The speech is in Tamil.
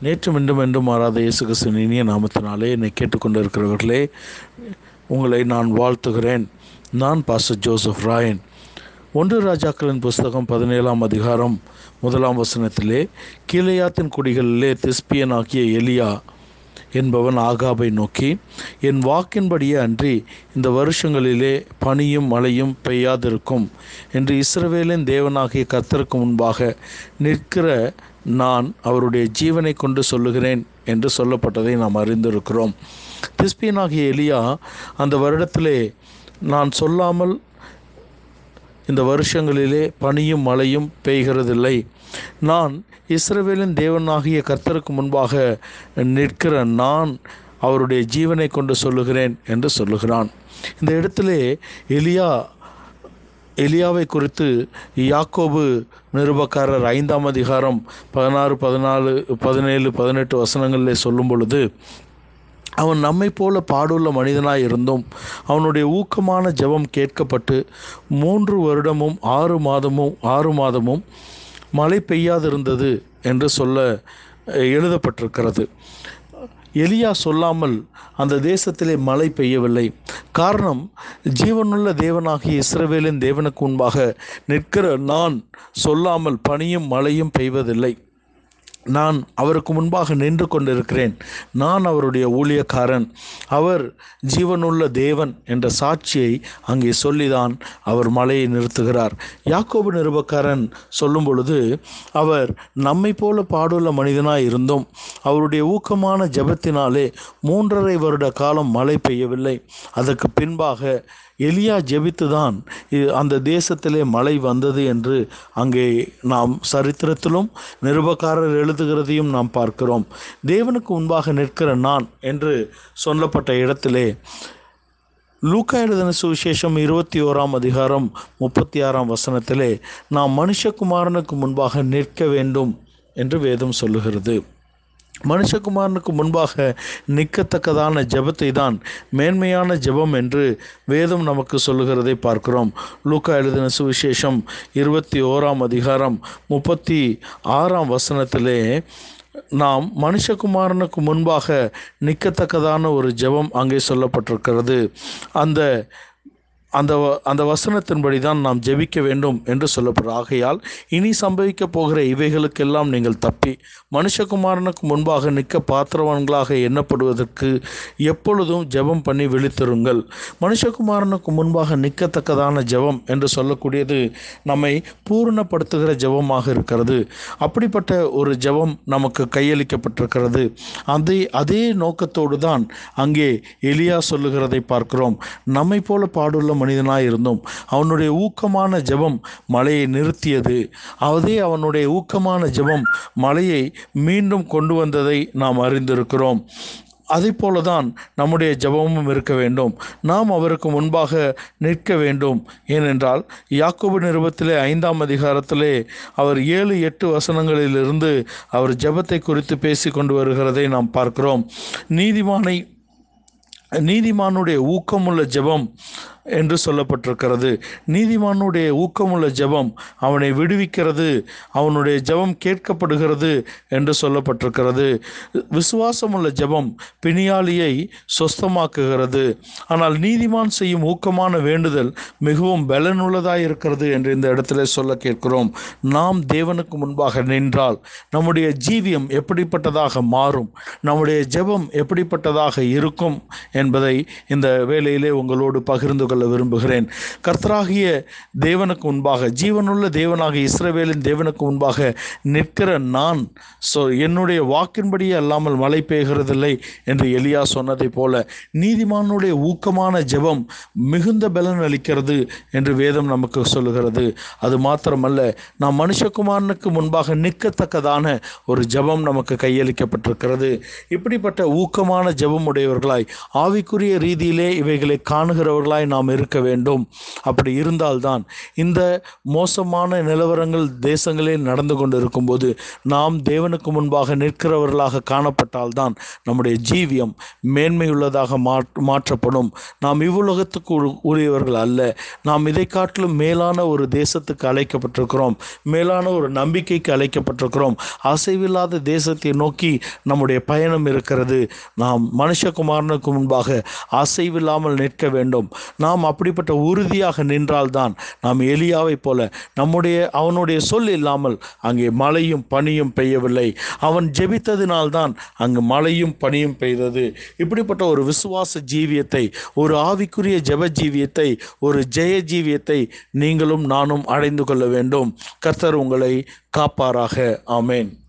நேற்று மீண்டும் என்றும் மாறாத இயேசு கிறிஸ்துவின் இனிய நாமத்தினாலே என்னை கேட்டுக்கொண்டிருக்கிறவர்களே உங்களை நான் வாழ்த்துகிறேன். நான் பாஸ்டர் ஜோசப் ராயன் ஒன்று ராஜாக்களின் புஸ்தகம் பதினேழாம் அதிகாரம் முதலாம் வசனத்திலே கீழையாத்தின் குடிகளிலே திஸ்பியனாகிய எலியா என்பவன் ஆகாபை நோக்கி என் வாக்கின்படியே அன்றி இந்த வருஷங்களிலே பனியும் மழையும் பெய்யாதிருக்கும் என்று இஸ்ரவேலின் தேவனாகிய கத்தருக்கு முன்பாக நிற்கிற நான் அவருடைய ஜீவனை கொண்டு சொல்லுகிறேன் என்று சொல்லப்பட்டதை நாம் அறிந்திருக்கிறோம். திஸ்பியனாகிய எலியா அந்த வருடத்திலே நான் சொல்லாமல் இந்த வருஷங்களிலே பனியும் மழையும் பெய்கிறதில்லை. நான் இஸ்ரவேலின் தேவனாகிய கர்த்தருக்கு முன்பாக நிற்கிற நான் அவருடைய ஜீவனை கொண்டு சொல்லுகிறேன் என்று சொல்லுகிறான். இந்த இடத்திலே எலியா எலியாவை குறித்து யாக்கோபு நிருபக்காரர் ஐந்தாம் அதிகாரம் பதினாறு பதினாலு பதினேழு பதினெட்டு வசனங்களிலே சொல்லும் பொழுது அவன் நம்மை போல பாடுள்ள மனிதனாய் இருந்தும் அவனுடைய ஊக்கமான ஜெபம் கேட்கப்பட்டு மூன்று வருடமும் ஆறு மாதமும் ஆறு மாதமும் மழை பெய்யாதிருந்தது என்று சொல்ல எழுதப்பட்டிருக்கிறது. எலியா சொல்லாமல் அந்த தேசத்திலே மழை பெய்யவில்லை. காரணம் ஜீவனுள்ள தேவனாகிய இஸ்ரவேலின் தேவனுக்கு முன்பாக நிற்கிற நான் சொல்லாமல் பனியும் மழையும் பெய்வதில்லை. நான் அவருக்கு முன்பாக நின்று கொண்டிருக்கிறேன். நான் அவருடைய ஊழியக்காரன். அவர் ஜீவனுள்ள தேவன் என்ற சாட்சியை அங்கே சொல்லிதான் அவர் மலையை நிறுத்துகிறார். யாக்கோபு நிருபக்காரன் சொல்லும் பொழுது அவர் நம்மை போல பாடுள்ள மனிதனாய் இருந்தும் அவருடைய ஊக்கமான ஜெபத்தினாலே மூன்றரை வருட காலம் மழை பெய்யவில்லை. அதற்கு பின்பாக எலியா ஜெபித்துதான் அந்த தேசத்திலே மழை வந்தது என்று அங்கே நாம் சரித்திரத்திலும் நிருபக்காரர் எழுதுகிறதையும் நாம் பார்க்கிறோம். தேவனுக்கு முன்பாக நிற்கிற நான் என்று சொல்லப்பட்ட இடத்திலே லூக்கா எழுதின சுவிசேஷம் இருபத்தி ஓராம் அதிகாரம் முப்பத்தி ஆறாம் வசனத்திலே நாம் மனுஷகுமாரனுக்கு முன்பாக நிற்க வேண்டும் என்று வேதம் சொல்லுகிறது. மனுஷகுமாரனுக்கு முன்பாக நிற்கத்தக்கதான ஜெபத்தை தான் மேன்மையான ஜெபம் என்று வேதம் நமக்கு சொல்லுகிறதை பார்க்கிறோம். லூக்கா எழுதின சுவிசேஷம் இருபத்தி ஓராம் அதிகாரம் முப்பத்தி ஆறாம் வசனத்திலே நாம் மனுஷகுமாரனுக்கு முன்பாக நிற்கத்தக்கதான ஒரு ஜெபம் அங்கே சொல்லப்பட்டிருக்கிறது. அந்த அந்த அந்த வசனத்தின்படி தான் நாம் ஜெபிக்க வேண்டும் என்று சொல்லப்படுற. ஆகையால் இனி சம்பவிக்க போகிற இவைகளுக்கெல்லாம் நீங்கள் தப்பி மனுஷகுமாரனுக்கு முன்பாக நிற்க பாத்திரவான்களாக எண்ணப்படுவதற்கு எப்பொழுதும் ஜெபம் பண்ணி விழித்திருங்கள். மனுஷகுமாரனுக்கு முன்பாக நிற்கத்தக்கதான ஜெபம் என்று சொல்லக்கூடியது நம்மை பூரணப்படுத்துகிற ஜெபமாக இருக்கிறது. அப்படிப்பட்ட ஒரு ஜெபம் நமக்கு கையளிக்கப்பட்டிருக்கிறது. அதே அதே நோக்கத்தோடு தான் அங்கே எலியா சொல்லுகிறதை பார்க்கிறோம். நம்மை போல பாடுள்ள மனிதனாக இருந்தோம் அவனுடைய ஊக்கமான ஜெபம் மலையை நிறுத்தியது. அதே அவனுடைய ஊக்கமான ஜெபம் மலையை மீண்டும் கொண்டு வந்ததை நாம் அறிந்திருக்கிறோம். அதை போல தான் நம்முடைய ஜபமும் இருக்க வேண்டும். நாம் அவருக்கு முன்பாக நிற்க வேண்டும். ஏனென்றால் யாக்கோபு நிருபத்திலே ஐந்தாம் அதிகாரத்திலே அவர் ஏழு எட்டு வசனங்களிலிருந்து அவர் ஜபத்தை குறித்து பேசி கொண்டு வருகிறதை நாம் பார்க்கிறோம். நீதிமானை நீதிமானுடைய ஊக்கமுள்ள ஜெபம் என்று சொல்லப்பட்டிருக்கிறது. நீதிமானுடைய ஊக்கமுள்ள ஜெபம் அவனை விடுவிக்கிறது. அவனுடைய ஜெபம் கேட்கப்படுகிறது என்று சொல்லப்பட்டிருக்கிறது. விசுவாசமுள்ள ஜெபம் பிணியாளியை சொஸ்தமாக்குகிறது. ஆனால் நீதிமான் செய்யும் ஊக்கமான வேண்டுதல் மிகவும் பலனுள்ளதாக இருக்கிறது என்று இந்த இடத்துல சொல்ல கேட்கிறோம். நாம் தேவனுக்கு முன்பாக நின்றால் நம்முடைய ஜீவியம் எப்படிப்பட்டதாக மாறும்? நம்முடைய ஜெபம் எப்படிப்பட்டதாக இருக்கும் என்பதை இந்த வேலையிலே உங்களோடு பகிர்ந்து கொள்ள விரும்புகிறேன். கர்த்தராகிய தேவனுக்கு முன்பாக ஜீவனுள்ள தேவனாக இஸ்ரவேலின் தேவனுக்கு முன்பாக நிற்கிற நான் ஸோ என்னுடைய வாக்கின்படியே அல்லாமல் மழை பெய்கிறதில்லை என்று எலியா சொன்னதை போல நீதிமானுடைய ஊக்கமான ஜெபம் மிகுந்த பலன் அளிக்கிறது என்று வேதம் நமக்கு சொல்லுகிறது. அது மாத்திரமல்ல நாம் மனுஷகுமாரனுக்கு முன்பாக நிற்கத்தக்கதான ஒரு ஜெபம் நமக்கு கையளிக்கப்பட்டிருக்கிறது. இப்படிப்பட்ட ஊக்கமான ஜெபம் உடையவர்களாய் ஆவிக்குரிய ரீதியிலே இவைகளை காணுகிறவர்களாய் நாம் நாம் இருக்க வேண்டும். அப்படி இருந்தால்தான் இந்த மோசமான நிலவரங்கள் தேசங்களில் நடந்து கொண்டு இருக்கும்போது நாம் தேவனுக்கு முன்பாக நிற்கிறவர்களாக காணப்பட்டால்தான் நம்முடைய ஜீவியம் மேன்மையுள்ளதாக மாற்றப்படும். நாம் இவ்வுலகத்துக்கு உரியவர்கள் அல்ல. நாம் இதை காட்டிலும் மேலான ஒரு தேசத்துக்கு அழைக்கப்பட்டிருக்கிறோம். மேலான ஒரு நம்பிக்கைக்கு அழைக்கப்பட்டிருக்கிறோம். அசைவில்லாத தேசத்தை நோக்கி நம்முடைய பயணம் இருக்கிறது. நாம் மனுஷகுமாரனுக்கு முன்பாக அசைவில்லாமல் நிற்க வேண்டும். நாம் நாம் அப்படிப்பட்ட உறுதியாக நின்றால்தான் நாம் எலியாவைப் போல நம்முடைய அவனுடைய சொல் இல்லாமல் அங்கே மழையும் பனியும் பெய்யவில்லை. அவன் ஜெபித்ததினால்தான் அங்கு மழையும் பனியும் பெய்தது. இப்படிப்பட்ட ஒரு விசுவாச ஜீவியத்தை ஒரு ஆவிக்குரிய ஜெப ஜீவியத்தை ஒரு ஜெய ஜீவியத்தை நீங்களும் நானும் அடைந்து கொள்ள வேண்டும். கர்த்தர் உங்களை காப்பாராக. ஆமேன்.